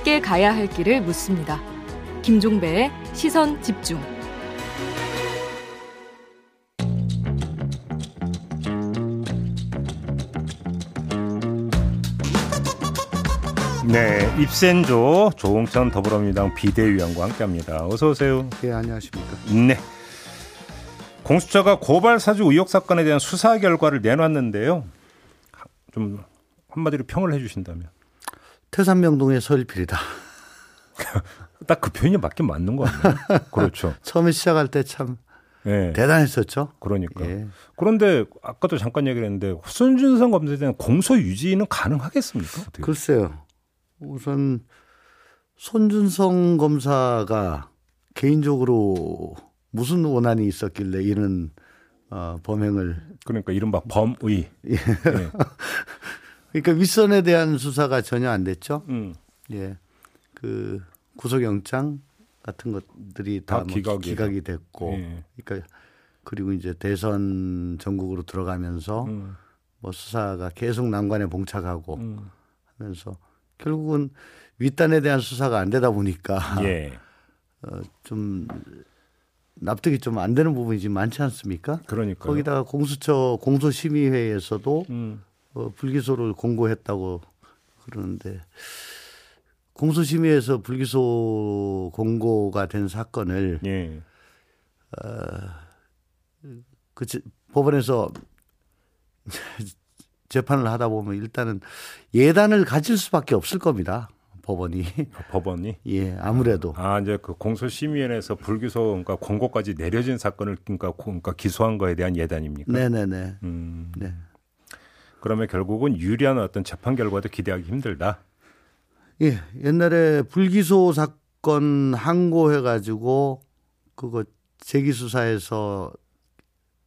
함께 가야 할 길을 묻습니다. 김종배의 시선 집중. 네, 입센조 조홍천 더불어민주당 비대위원과 함께합니다. 어서 오세요. 네, 안녕하십니까. 네. 공수처가 고발 사주 의혹 사건에 대한 수사 결과를 내놨는데요. 좀 한마디로 평을 해주신다면. 태산명동의 서일필이다. 딱 그 표현이 맞긴 맞는 거 같네요. 그렇죠. 처음에 시작할 때참 네. 대단했었죠. 그러니까. 예. 그런데 아까도 잠깐 얘기를 했는데 손준성 검사에 대한 공소 유지는 가능하겠습니까? 어떻게? 글쎄요. 우선 손준성 검사가 개인적으로 무슨 원한이 있었길래 이런 어, 범행을 그러니까 이른바 범의. 예. 네. 그러니까 윗선에 대한 수사가 전혀 안 됐죠. 음. 예. 그 구속영장 같은 것들이 다, 다 뭐 기각이, 기각이 됐고, 예. 그러니까 그리고 이제 대선 전국으로 들어가면서 음. 뭐 수사가 계속 난관에 봉착하고 음. 하면서 결국은 윗단에 대한 수사가 안 되다 보니까 예. 어, 좀 납득이 좀 안 되는 부분이 좀 많지 않습니까? 그러니까 거기다가 공수처 공소심의회에서도 음. 어, 불기소를 공고했다고 그러는데 공소심의에서 불기소 공고가 된 사건을 예. 어, 그 법원에서 재판을 하다 보면 일단은 예단을 가질 수밖에 없을 겁니다. 법원이. 법원이? 예, 아무래도. 아, 이제 그 공소심의원에서 불기소, 그러니까 공고까지 내려진 사건을 그러니까, 그러니까 기소한 거에 대한 예단입니까? 네네네. 음. 네. 그러면 결국은 유리한 어떤 재판 결과도 기대하기 힘들다. 예, 옛날에 불기소 사건 항고해가지고 그거 재기수사에서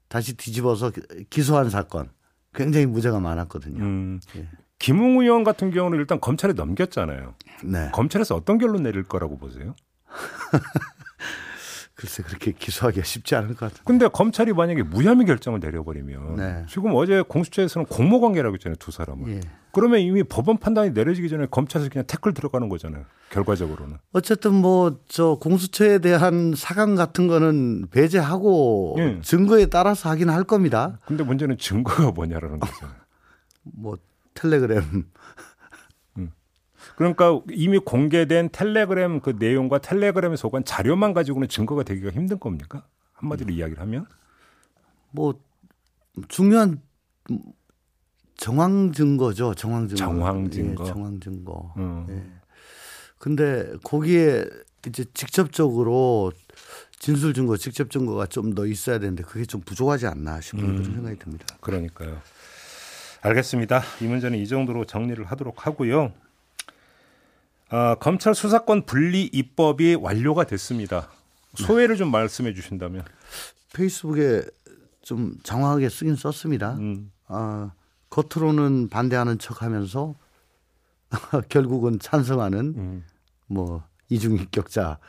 다시 뒤집어서 기소한 사건 굉장히 무죄가 많았거든요. 음, 예. 김웅 의원 같은 경우는 일단 검찰에 넘겼잖아요. 네. 검찰에서 어떤 결론 내릴 거라고 보세요? 글쎄 그렇게 기소하기가 쉽지 않을 것 같아요. 근데 검찰이 만약에 무혐의 결정을 내려버리면 네. 지금 어제 공수처에서는 공모 관계라고 했잖아요 두 사람은. 예. 그러면 이미 법원 판단이 내려지기 전에 검찰에서 그냥 태클 들어가는 거잖아요. 결과적으로는. 어쨌든 뭐 저 공수처에 대한 사강 같은 거는 배제하고 예. 증거에 따라서 하긴 할 겁니다. 근데 문제는 증거가 뭐냐라는 거잖아요. 뭐 텔레그램 그러니까 이미 공개된 텔레그램 그 내용과 텔레그램에 속한 자료만 가지고는 증거가 되기가 힘든 겁니까? 한마디로 음. 이야기를 하면? 뭐 중요한 정황 증거죠. 정황 증거. 정황 증거. 예, 정황 증거. 음. 예. 근데 거기에 이제 직접적으로 진술 증거, 직접 증거가 좀 더 있어야 되는데 그게 좀 부족하지 않나 싶은 음. 그런 생각이 듭니다. 그러니까요. 알겠습니다. 이 문제는 이 정도로 정리를 하도록 하고요. 어, 검찰 수사권 분리 입법이 완료가 됐습니다. 소회를 좀 말씀해 주신다면. 페이스북에 좀 장황하게 쓰긴 썼습니다. 음. 어, 겉으로는 반대하는 척하면서 결국은 찬성하는 음. 뭐 이중인격자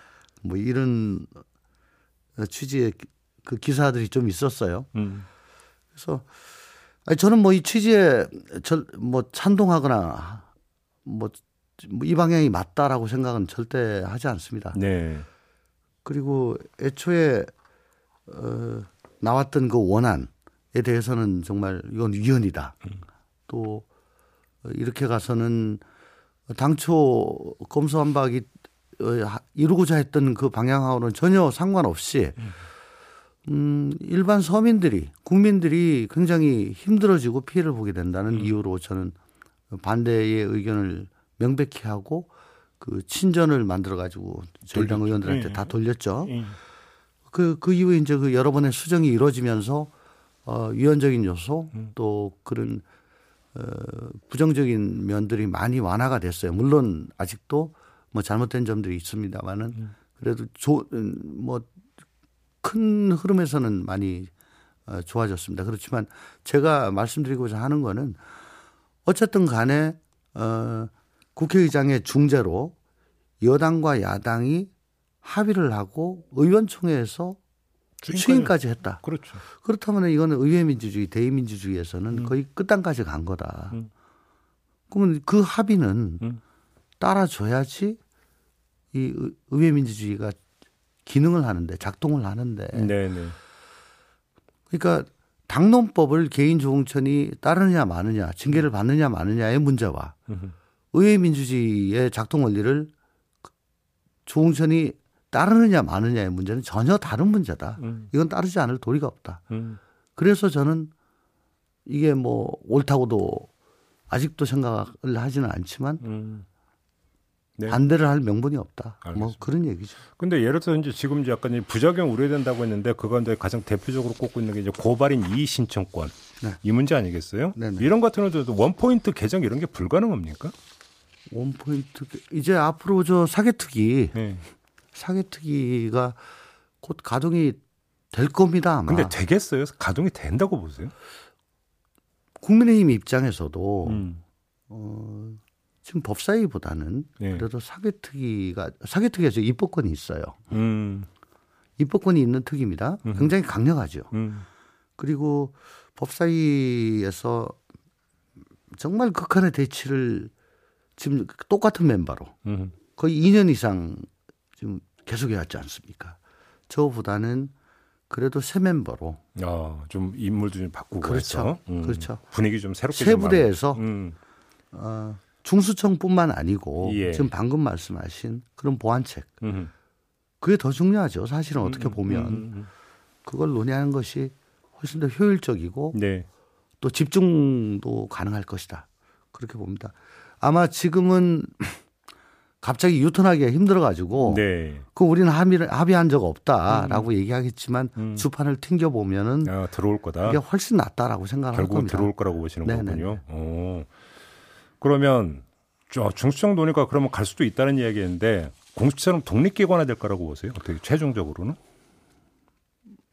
뭐 이런 취지의 그 기사들이 좀 있었어요. 음. 그래서 아니 저는 뭐 이 취지에 뭐 찬동하거나 뭐 이 방향이 맞다라고 생각은 절대 하지 않습니다. 네. 그리고 애초에 어, 나왔던 그 원안에 대해서는 정말 이건 위헌이다. 음. 또 이렇게 가서는 당초 검수완박이 어, 이루고자 했던 그 방향하고는 전혀 상관없이 음, 일반 서민들이 국민들이 굉장히 힘들어지고 피해를 보게 된다는 음. 이유로 저는 반대의 의견을 명백히 하고 그 친전을 만들어 가지고 저희 당 의원들한테 예. 다 돌렸죠. 예. 그, 그 이후에 이제 그 여러 번의 수정이 이루어지면서 어, 위헌적인 요소 음. 또 그런 어, 부정적인 면들이 많이 완화가 됐어요. 물론 아직도 뭐 잘못된 점들이 있습니다만은 음. 그래도 조, 음, 뭐 큰 흐름에서는 많이 어, 좋아졌습니다. 그렇지만 제가 말씀드리고자 하는 거는 어쨌든 간에 어, 국회의장의 중재로 여당과 야당이 합의를 하고 의원총회에서 추인까지 했다. 그렇죠. 그렇다면 이거는 의회 민주주의, 대의 민주주의에서는 음. 거의 끝단까지 간 거다. 음. 그러면 그 합의는 음. 따라줘야지 이 의회 민주주의가 기능을 하는데 작동을 하는데. 네네. 네. 그러니까 당론법을 개인조응천이 따르느냐 마느냐, 징계를 받느냐 마느냐의 문제와 의회 민주주의의 작동 원리를 조응천이 따르느냐 마느냐의 문제는 전혀 다른 문제다. 음. 이건 따르지 않을 도리가 없다. 음. 그래서 저는 이게 뭐 옳다고도 아직도 생각을 하지는 않지만 음. 네. 반대를 할 명분이 없다. 뭐 알겠습니다. 뭐 그런 얘기죠. 근데 예를 들어서 이제 지금 이제 약간 부작용 우려된다고 했는데 그건데 가장 대표적으로 꼽고 있는 게 이제 고발인 이의 신청권 네. 이 문제 아니겠어요? 네네. 이런 같은 경우도 원 포인트 개정 이런 게 불가능합니까? 원 포인트 이제 앞으로 저 사개특위 네. 사개특위가 곧 가동이 될 겁니다. 아마. 근데 되겠어요? 가동이 된다고 보세요? 국민의힘 입장에서도 음. 어, 지금 법사위보다는 네. 그래도 사개특위가 사개특위에서 입법권이 있어요. 음. 입법권이 있는 특위입니다. 음. 굉장히 강력하죠. 음. 그리고 법사위에서 정말 극한의 대치를 지금 똑같은 멤버로 음. 거의 2년 이상 지금 계속해왔지 않습니까? 저보다는 그래도 새 멤버로. 아, 좀 인물도 좀 바꾸고 그렇죠. 해서. 음. 그렇죠. 분위기 좀 새롭게 새 부대에서 음. 어, 중수청뿐만 아니고 예. 지금 방금 말씀하신 그런 보완책 음흠. 그게 더 중요하죠. 사실은 음, 어떻게 보면 음, 음, 그걸 논의하는 것이 훨씬 더 효율적이고 네. 또 집중도 가능할 것이다. 그렇게 봅니다. 아마 지금은 갑자기 유턴하기가 힘들어가지고 네. 그 우리는 합의를 합의한 적 없다라고 음. 얘기하겠지만 음. 주판을 튕겨 보면은 아, 들어올 거다. 이게 훨씬 낫다라고 생각할 겁니다. 들어올 거라고 보시는 네네. 거군요. 오. 그러면 중수청 논의가 그러면 갈 수도 있다는 이야기인데 공수처럼 독립기관화 될 거라고 보세요? 어떻게 최종적으로는?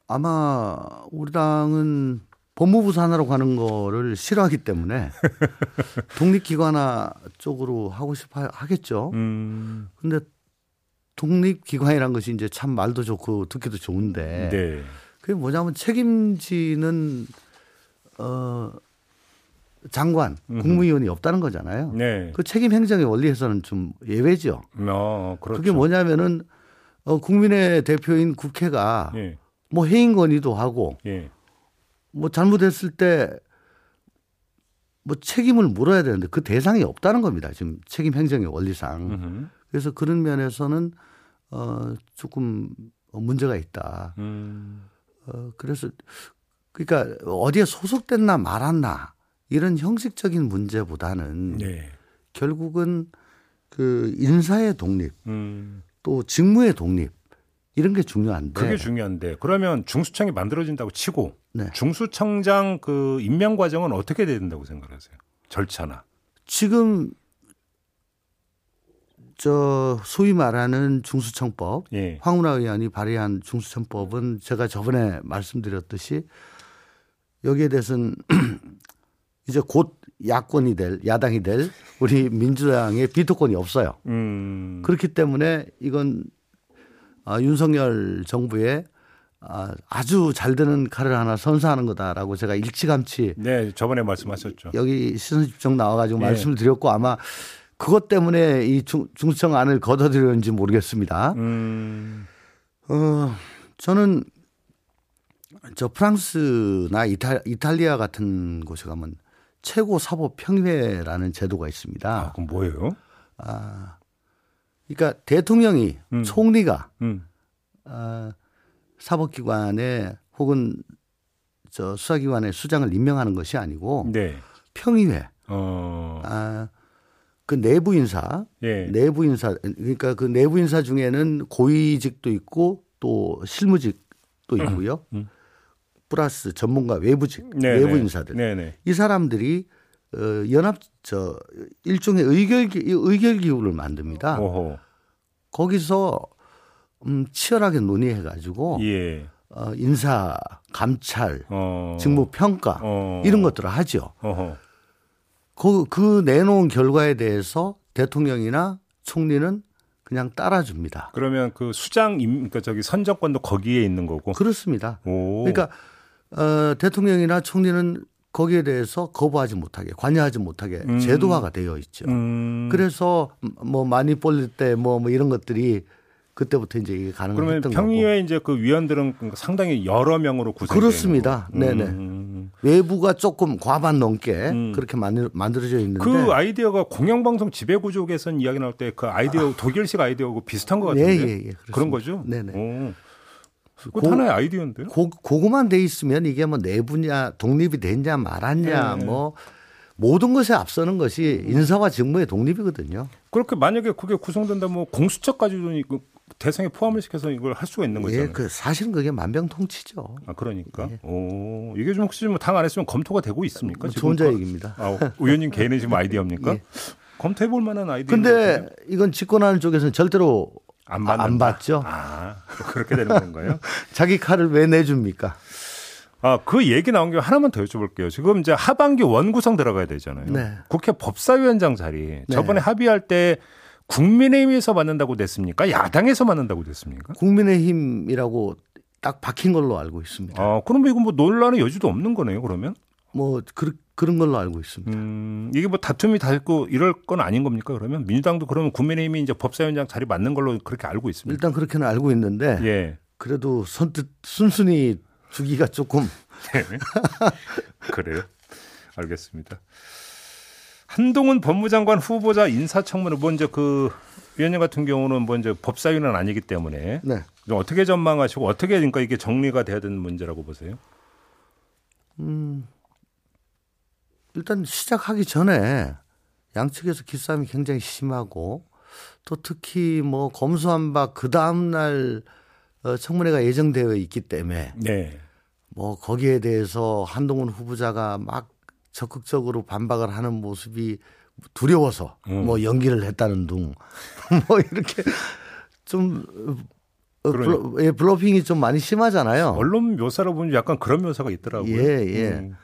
아마 우리 당은 법무부 산하로 가는 거를 싫어하기 때문에 독립기관화 쪽으로 하고 싶어 하겠죠. 음. 근데 독립기관이란 것이 이제 참 말도 좋고 듣기도 좋은데 네. 그게 뭐냐면 책임지는 어 장관, 국무위원이 없다는 거잖아요. 네. 그 책임 행정의 원리에서는 좀 예외죠. 어, 그렇죠. 그게 뭐냐면은 어, 국민의 대표인 국회가 예. 뭐 해임 건의도 하고 예. 뭐 잘못했을 때 뭐 책임을 물어야 되는데 그 대상이 없다는 겁니다. 지금 책임 행정의 원리상. 음흠. 그래서 그런 면에서는 어 조금 문제가 있다. 음. 어 그래서 그러니까 어디에 소속됐나 말았나 이런 형식적인 문제보다는 네. 결국은 그 인사의 독립 음. 또 직무의 독립 이런 게 중요한데 그게 중요한데 그러면 중수청이 만들어진다고 치고 네. 중수청장 그 임명 과정은 어떻게 돼야 된다고 생각하세요? 절차나 지금 저 소위 말하는 중수청법 예. 황운하 의원이 발의한 중수청법은 제가 저번에 말씀드렸듯이 여기에 대해서는 이제 곧 야권이 될 야당이 될 우리 민주당의 비토권이 없어요. 음. 그렇기 때문에 이건 아, 윤석열 정부의 아, 아주 잘 되는 칼을 하나 선사하는 거다라고 제가 일찌감치 네 저번에 말씀하셨죠. 여기 시선집중 나와가지고 네. 말씀을 드렸고 아마 그것 때문에 이 중, 중수청 안을 걷어들였는지 모르겠습니다. 음. 어 저는 저 프랑스나 이탈, 이탈리아 같은 곳에 가면 최고 사법 평회라는 제도가 있습니다. 아, 그럼 뭐예요? 아, 그러니까 대통령이 음. 총리가 음. 아, 사법기관에 혹은 저 수사기관의 수장을 임명하는 것이 아니고 네. 평의회. 어. 아, 그 내부 인사, 예. 내부 인사 그러니까 그 내부 인사 중에는 고위직도 있고 또 실무직도 있고요. 음. 음. 플러스 전문가 외부직 네네. 외부 인사들 네네. 이 사람들이 어, 연합 저 일종의 의결 의결 기구를 만듭니다. 오호. 거기서 음, 치열하게 논의해 가지고 예. 어, 인사 감찰 어. 직무 평가 어. 이런 것들을 하죠. 그, 그 내놓은 결과에 대해서 대통령이나 총리는 그냥 따라줍니다. 그러면 그 수장 임 그러니까 저기 선정권도 거기에 있는 거고. 그렇습니다. 오. 그러니까 어, 대통령이나 총리는 거기에 대해서 거부하지 못하게 관여하지 못하게 음. 제도화가 되어 있죠. 음. 그래서 뭐 많이 볼릴 때뭐 뭐 이런 것들이 그때부터 이제 이게 가능했던 거고. 평의회 이제 그 위원들은 상당히 여러 명으로 구성되는 그렇습니다. 거고. 네네. 음. 외부가 조금 과반 넘게 음. 그렇게 만들, 만들어져 있는데 그 아이디어가 공영방송 지배구조 개선 이야기 나올 때 그 아이디어 독일식 아이디어하고 비슷한 것 같은데 예, 예, 예. 그런 거죠? 네네. 오. 고- 하나의 아이디어인데요? 고, 고거만 돼 있으면 이게 뭐 내부냐 독립이 됐냐 말았냐 네. 뭐 모든 것에 앞서는 것이 인사와 직무의 독립이거든요. 그렇게 만약에 그게 구성된다면 뭐 공수처까지도 이거 대상에 포함을 시켜서 이걸 할 수가 있는 거잖아요. 예, 그 사실은 그게 만병통치죠. 아 그러니까. 예. 오 이게 좀 혹시 뭐당안 했으면 검토가 되고 있습니까? 뭐 지금 좋은 자 그- 얘기입니다. 아, 의원님 개인의 지금 아이디어입니까? 예. 검토해 볼 만한 아이디어. 근데 이건 집권하는 쪽에서는 절대로 안, 아, 안? 받죠. 아 그렇게 되는 건가요? 자기 칼을 왜 내줍니까? 아, 그 얘기 나온 게 하나만 더 여쭤볼게요. 지금 이제 하반기 원구성 들어가야 되잖아요. 네. 국회 법사위원장 자리 저번에 합의할 때 국민의힘에서 맡는다고 됐습니까? 야당에서 맡는다고 됐습니까? 국민의힘이라고 딱 박힌 걸로 알고 있습니다. 아, 그러면 이거 뭐 논란의 여지도 없는 거네요, 그러면? 뭐 그, 그런 걸로 알고 있습니다. 음, 이게 뭐 다툼이 다 있고 이럴 건 아닌 겁니까, 그러면? 민주당도 그러면 국민의힘이 이제 법사위원장 자리 맡는 걸로 그렇게 알고 있습니다. 일단 그렇게는 알고 있는데 예. 그래도 선뜻 순순히 주기가 조금 네. 그래요. 알겠습니다. 한동훈 법무장관 후보자 인사청문회 먼저 그 위원님 같은 경우는 먼저 법사위는 아니기 때문에 네. 좀 어떻게 전망하시고 어떻게 그러니까 이게 정리가 돼야 되는 문제라고 보세요? 일단 시작하기 전에 양측에서 기싸움이 굉장히 심하고 또 특히 뭐 검수완박 그 다음 날 어, 청문회가 예정되어 있기 때문에 네. 뭐 거기에 대해서 한동훈 후보자가 막 적극적으로 반박을 하는 모습이 두려워서 음. 뭐 연기를 했다는 둥 뭐 이렇게 좀 어, bluff, 예, bluffing이 좀 많이 심하잖아요. 언론 묘사로 보면 약간 그런 묘사가 있더라고요. 예, 예. 음.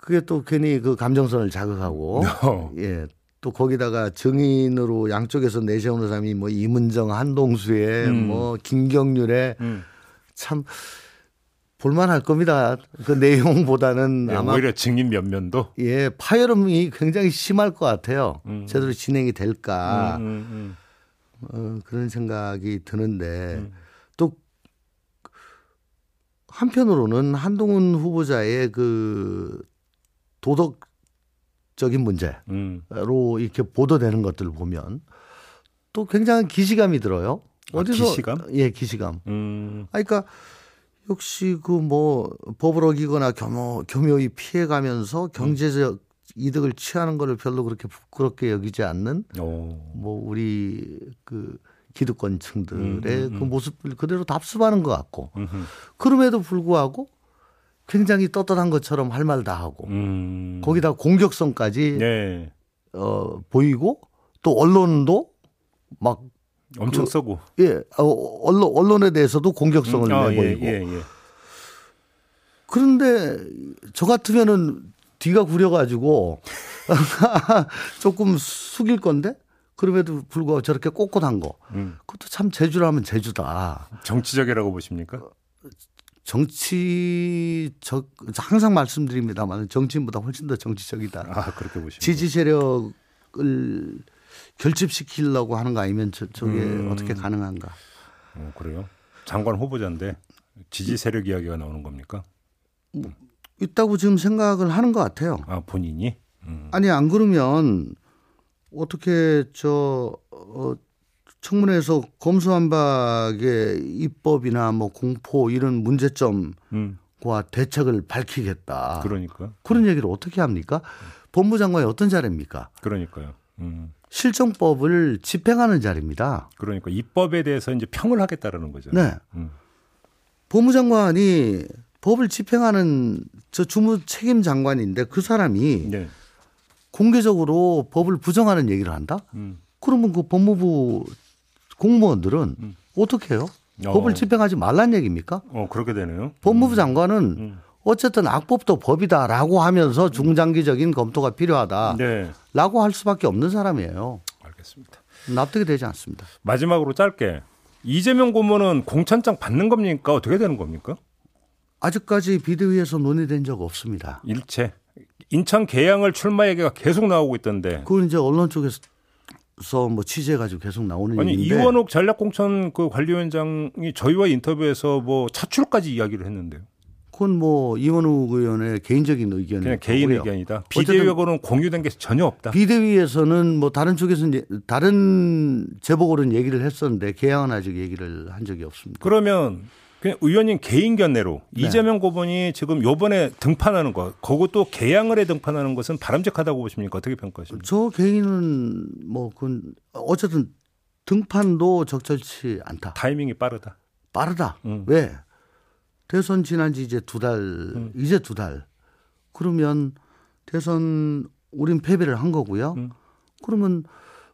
그게 또 괜히 그 감정선을 자극하고 어. 예. 또 거기다가 증인으로 양쪽에서 내세우는 사람이 뭐 이문정, 한동수에 음. 뭐 김경률에 음. 참 볼만할 겁니다. 그 내용보다는 예, 아마 오히려 증인 면면도 예 파열음이 굉장히 심할 것 같아요. 음. 제대로 진행이 될까 음, 음, 어, 그런 생각이 드는데 음. 또 한편으로는 한동훈 후보자의 그 도덕적인 문제로 음. 이렇게 보도되는 것들을 보면 또 굉장한 기시감이 들어요. 아, 기시감? 예, 기시감. 음. 아, 그러니까 역시 그 뭐 법을 어기거나 교묘, 교묘히 피해가면서 경제적 이득을 취하는 거를 별로 그렇게 부끄럽게 여기지 않는 오. 뭐 우리 그 기득권층들의 음, 음, 그 음. 모습을 그대로 답습하는 것 같고. 그럼에도 불구하고 굉장히 떳떳한 것처럼 할 말 다 하고 음. 거기다 공격성까지 네. 어, 보이고 또 언론도 막 엄청 그- 써고. 예, 어, 언론 언론에 대해서도 공격성을 아, 내보이고 예, 예, 예. 그런데 저 같으면은 뒤가 구려가지고 조금 숙일 건데 그럼에도 불구하고 저렇게 꼿꼿한 거 음. 그것도 참 제주라면 제주다. 정치적이라고 보십니까? 정치 적 항상 말씀드립니다만 정치인보다 훨씬 더 정치적이다. 아 그렇게 보십니까? 지지 세력을 결집시키려고 하는 거 아니면 저, 저게 음. 어떻게 가능한가? 어, 그래요? 장관 후보자인데 지지 세력 이야기가 나오는 겁니까? 있다고 지금 생각을 하는 것 같아요. 아 본인이? 음. 아니 안 그러면 어떻게 저 어, 청문회에서 검수완박의 입법이나 뭐 공포 이런 문제점과 음. 대책을 밝히겠다. 그러니까. 그런 얘기를 어떻게 합니까? 법무장관이 어떤 자리입니까? 그러니까요. 음. 실정법을 집행하는 자리입니다. 그러니까 입법에 대해서 이제 평을 하겠다라는 거잖아요. 네. 음. 법무장관이 법을 집행하는 저 주무 책임 장관인데 그 사람이 네. 공개적으로 법을 부정하는 얘기를 한다? 음. 그러면 그 법무부 공무원들은 음. 어떻게 해요? 어. 법을 집행하지 말란 얘기입니까? 어 그렇게 되네요. 법무부 장관은 음. 어쨌든 악법도 법이다라고 하면서 중장기적인 검토가 필요하다라고 네. 할 수밖에 없는 사람이에요. 알겠습니다. 납득이 되지 않습니다. 마지막으로 짧게 이재명 고문은 공천장 받는 겁니까? 어떻게 되는 겁니까? 아직까지 비대위에서 논의된 적 없습니다. 일체 인천 계양을 출마 얘기가 계속 나오고 있던데. 그건 이제 언론 쪽에서 뭐 취재해가지고 계속 나오는 아니 얘기인데 이원옥 전략공천 그 관리위원장이 저희와 인터뷰에서 뭐 차출까지 이야기를 했는데요. 그건 뭐 이원욱 의원의 개인적인 의견이 그냥 개인 의견이다. 비대위하고는 공유된 게 전혀 없다. 비대위에서는 뭐 다른 쪽에서는 다른 제보고는 얘기를 했었는데 개항은 아직 얘기를 한 적이 없습니다. 그러면 그냥 의원님 개인 견해로 네. 이재명 고문이 지금 요번에 등판하는 거, 그것도 개항을 해 등판하는 것은 바람직하다고 보십니까? 어떻게 평가하십니까? 저 개인은 뭐 그건 어쨌든 등판도 적절치 않다. 타이밍이 빠르다. 빠르다. 음. 왜? 대선 지난 지 이제 두 달, 음. 이제 두 달. 그러면 대선 우린 패배를 한 거고요. 음. 그러면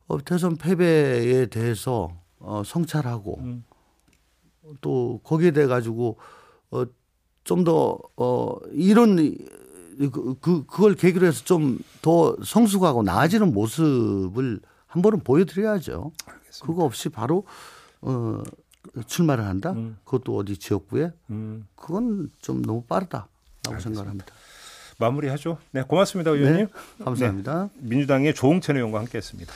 어, 대선 패배에 대해서 어, 성찰하고 음. 또 거기에 대해 가지고 어, 좀 더 어, 이런 그, 그 그걸 계기로 해서 좀 더 성숙하고 나아지는 모습을 한 번은 보여드려야죠. 알겠습니다. 그거 없이 바로 어, 출마를 한다. 음. 그것도 어디 지역구에 음. 그건 좀 너무 빠르다라고 알겠습니다. 생각합니다. 마무리하죠. 네, 고맙습니다, 의원님. 네, 감사합니다. 네, 민주당의 조홍천 의원과 함께했습니다.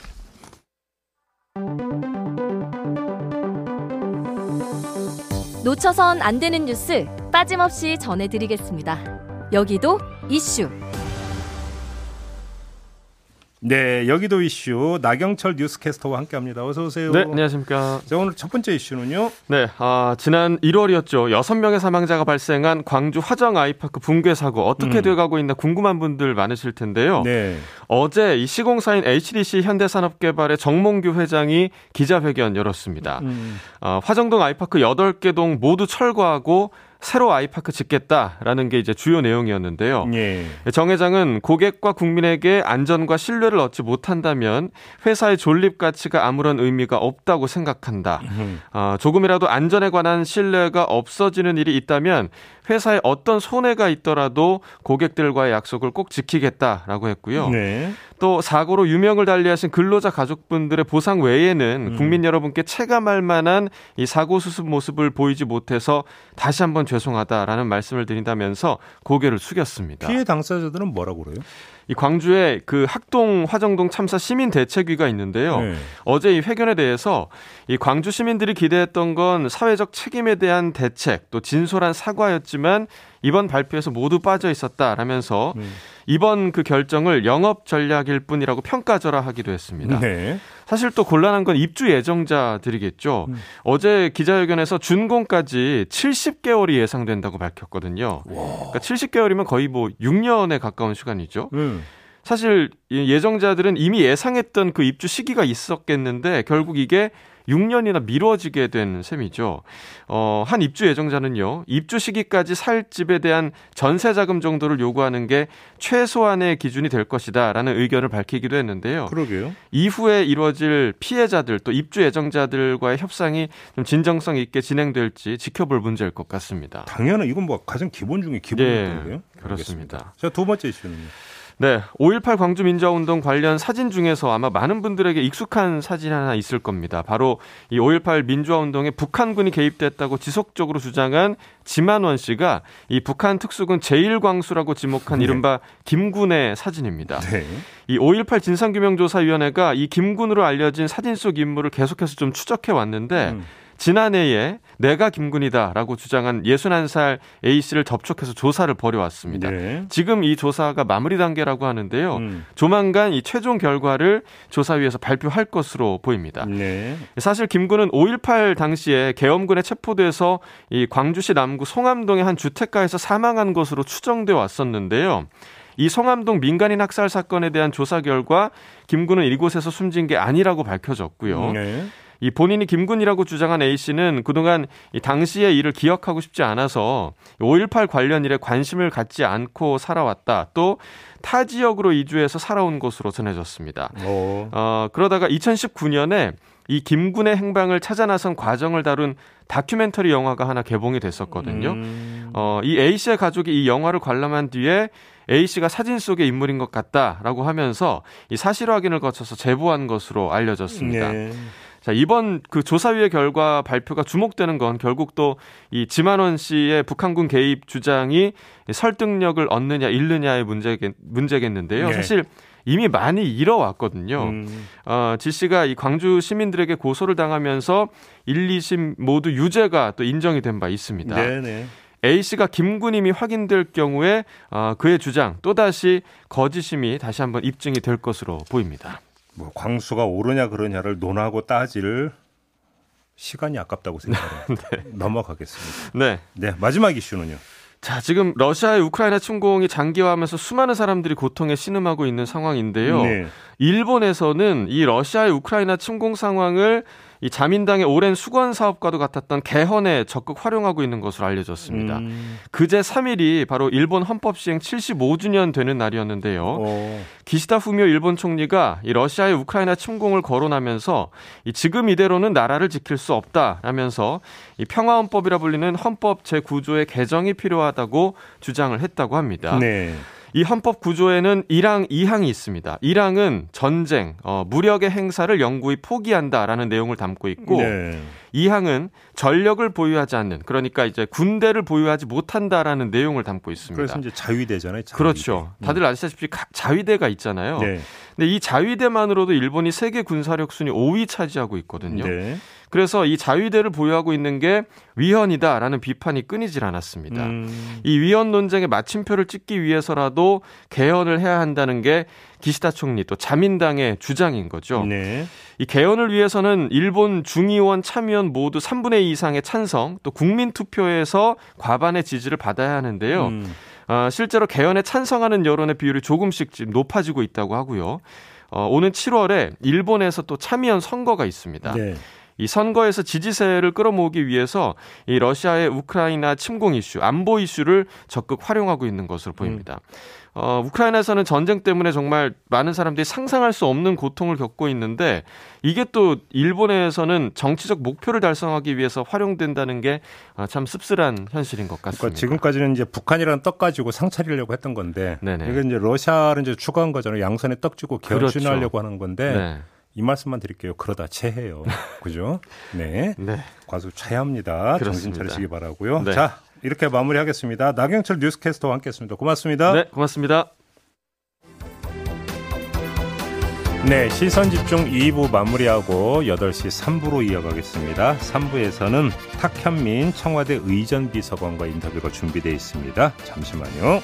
놓쳐선 안 되는 뉴스 빠짐없이 전해드리겠습니다. 여기도 이슈. 네, 여기도 이슈 나경철 뉴스캐스터와 함께합니다. 어서 오세요. 네, 안녕하십니까. 자, 오늘 첫 번째 이슈는요. 네, 아, 지난 1월이었죠. 6명의 사망자가 발생한 광주 화정 아이파크 붕괴 사고 어떻게 음. 돼가고 있나 궁금한 분들 많으실 텐데요. 네. 어제 이 시공사인 HDC 현대산업개발의 정몽규 회장이 기자회견 열었습니다. 음. 어, 화정동 아이파크 8개 동 모두 철거하고 새로 아이파크 짓겠다라는 게 이제 주요 내용이었는데요. 예. 정 회장은 고객과 국민에게 안전과 신뢰를 얻지 못한다면 회사의 존립 가치가 아무런 의미가 없다고 생각한다. 어, 조금이라도 안전에 관한 신뢰가 없어지는 일이 있다면 회사에 어떤 손해가 있더라도 고객들과의 약속을 꼭 지키겠다라고 했고요. 네. 또 사고로 유명을 달리하신 근로자 가족분들의 보상 외에는 음. 국민 여러분께 체감할 만한 이 사고 수습 모습을 보이지 못해서 다시 한번 죄송하다라는 말씀을 드린다면서 고개를 숙였습니다. 피해 당사자들은 뭐라고 그래요? 이 광주에 그 학동 화정동 참사 시민 대책위가 있는데요. 네. 어제 이 회견에 대해서 이 광주 시민들이 기대했던 건 사회적 책임에 대한 대책 또 진솔한 사과였지만 이번 발표에서 모두 빠져 있었다라면서 음. 이번 그 결정을 영업 전략일 뿐이라고 평가절하 하기도 했습니다. 네. 사실 또 곤란한 건 입주 예정자들이겠죠. 음. 어제 기자회견에서 준공까지 70개월이 예상된다고 밝혔거든요. 와. 그러니까 70개월이면 거의 뭐 6년에 가까운 시간이죠. 음. 사실 예정자들은 이미 예상했던 그 입주 시기가 있었겠는데 결국 이게 6년이나 미뤄지게 된 셈이죠. 어, 한 입주 예정자는요, 입주 시기까지 살 집에 대한 전세 자금 정도를 요구하는 게 최소한의 기준이 될 것이다라는 의견을 밝히기도 했는데요. 그러게요. 이후에 이루어질 피해자들 또 입주 예정자들과의 협상이 좀 진정성 있게 진행될지 지켜볼 문제일 것 같습니다. 당연히 이건 뭐 가장 기본 중에 기본인데요. 네, 그렇습니다. 자, 두 번째 이슈는 네, 5.18 광주 민주화운동 관련 사진 중에서 아마 많은 분들에게 익숙한 사진 하나 있을 겁니다. 바로 이 5.18 민주화운동에 북한군이 개입됐다고 지속적으로 주장한 지만원 씨가 이 북한 특수군 제1광수라고 지목한 네. 이른바 김군의 사진입니다. 네. 이5.18 진상규명조사위원회가 이 김군으로 알려진 사진 속 인물을 계속해서 좀 추적해 왔는데 음. 지난해에 내가 김군이다라고 주장한 61살 A씨를 접촉해서 조사를 벌여왔습니다. 네. 지금 이 조사가 마무리 단계라고 하는데요. 음. 조만간 이 최종 결과를 조사위에서 발표할 것으로 보입니다. 네. 사실 김군은 5.18 당시에 계엄군에 체포돼서 이 광주시 남구 송암동의 한 주택가에서 사망한 것으로 추정돼 왔었는데요. 이 송암동 민간인 학살 사건에 대한 조사 결과 김군은 이곳에서 숨진 게 아니라고 밝혀졌고요. 네. 이 본인이 김군이라고 주장한 A 씨는 그동안 이 당시의 일을 기억하고 싶지 않아서 5.18 관련 일에 관심을 갖지 않고 살아왔다. 또 타 지역으로 이주해서 살아온 것으로 전해졌습니다. 오. 어, 그러다가 2019년에 이 김군의 행방을 찾아 나선 과정을 다룬 다큐멘터리 영화가 하나 개봉이 됐었거든요. 음. 어, 이 A 씨의 가족이 이 영화를 관람한 뒤에 A 씨가 사진 속의 인물인 것 같다라고 하면서 이 사실 확인을 거쳐서 제보한 것으로 알려졌습니다. 네. 자, 이번 그 조사위의 결과 발표가 주목되는 건 결국 또 이 지만원 씨의 북한군 개입 주장이 설득력을 얻느냐 잃느냐의 문제겠, 문제겠는데요. 네. 사실 이미 많이 잃어왔거든요. 음. 어, 지 씨가 이 광주 시민들에게 고소를 당하면서 1, 2심 모두 유죄가 또 인정이 된 바 있습니다. 네네. 네. A 씨가 김군임이 확인될 경우에 어, 그의 주장 또다시 거짓임이 다시 한번 입증이 될 것으로 보입니다. 뭐 광수가 옳으냐 그러냐를 논하고 따질 시간이 아깝다고 생각해요. 네. 넘어가겠습니다. 네. 네, 마지막 이슈는요. 자, 지금 러시아의 우크라이나 침공이 장기화하면서 수많은 사람들이 고통에 신음하고 있는 상황인데요. 네. 일본에서는 이 러시아의 우크라이나 침공 상황을 이 자민당의 오랜 수건 사업과도 같았던 개헌에 적극 활용하고 있는 것으로 알려졌습니다. 음. 그제 3일이 바로 일본 헌법 시행 75주년 되는 날이었는데요. 오. 어. 기시다 후미오 일본 총리가 이 러시아의 우크라이나 침공을 거론하면서 이 지금 이대로는 나라를 지킬 수 없다라면서 이 평화헌법이라 불리는 헌법 제9조의 개정이 필요하다고 주장을 했다고 합니다. 네. 이 헌법 구조에는 1항, 2항이 있습니다. 1항은 전쟁, 어, 무력의 행사를 영구히 포기한다라는 내용을 담고 있고 네. 2항은 전력을 보유하지 않는 그러니까 이제 군대를 보유하지 못한다라는 내용을 담고 있습니다. 그래서 이제 자위대잖아요. 자위대. 그렇죠. 음. 다들 아시다시피 자위대가 있잖아요. 네. 근데 이 자위대만으로도 일본이 세계 군사력 순위 5위 차지하고 있거든요. 네. 그래서 이 자위대를 보유하고 있는 게 위헌이다라는 비판이 끊이질 않았습니다. 음. 이 위헌 논쟁의 마침표를 찍기 위해서라도 개헌을 해야 한다는 게 기시다 총리 또 자민당의 주장인 거죠. 네. 이 개헌을 위해서는 일본 중의원 참의원 모두 3분의 2 이상의 찬성 또 국민 투표에서 과반의 지지를 받아야 하는데요. 음. 어, 실제로 개헌에 찬성하는 여론의 비율이 조금씩 지금 높아지고 있다고 하고요. 어, 오는 7월에 일본에서 또 참의원 선거가 있습니다. 네. 이 선거에서 지지세를 끌어모으기 위해서 이 러시아의 우크라이나 침공 이슈, 안보 이슈를 적극 활용하고 있는 것으로 보입니다. 음. 어, 우크라이나에서는 전쟁 때문에 정말 많은 사람들이 상상할 수 없는 고통을 겪고 있는데 이게 또 일본에서는 정치적 목표를 달성하기 위해서 활용된다는 게참 어, 씁쓸한 현실인 것 같습니다. 그러니까 지금까지는 이제 북한이라는 떡 가지고 상차리려고 했던 건데 네네. 이게 이제 러시아를 이제 추가한 거잖아요. 양손에 떡 쥐고 개혁신하려고 그렇죠. 하는 건데 네. 이 말씀만 드릴게요. 그러다 체해요. 그죠? 네. 네. 과수 차야합니다. 정신 차리시기 바라고요. 네. 자, 이렇게 마무리하겠습니다. 나경철 뉴스캐스터와 함께했습니다. 고맙습니다. 네, 고맙습니다. 네, 시선 집중 2부 마무리하고 8시 3부로 이어가겠습니다. 3부에서는 탁현민 청와대 의전 비서관과 인터뷰가 준비되어 있습니다. 잠시만요.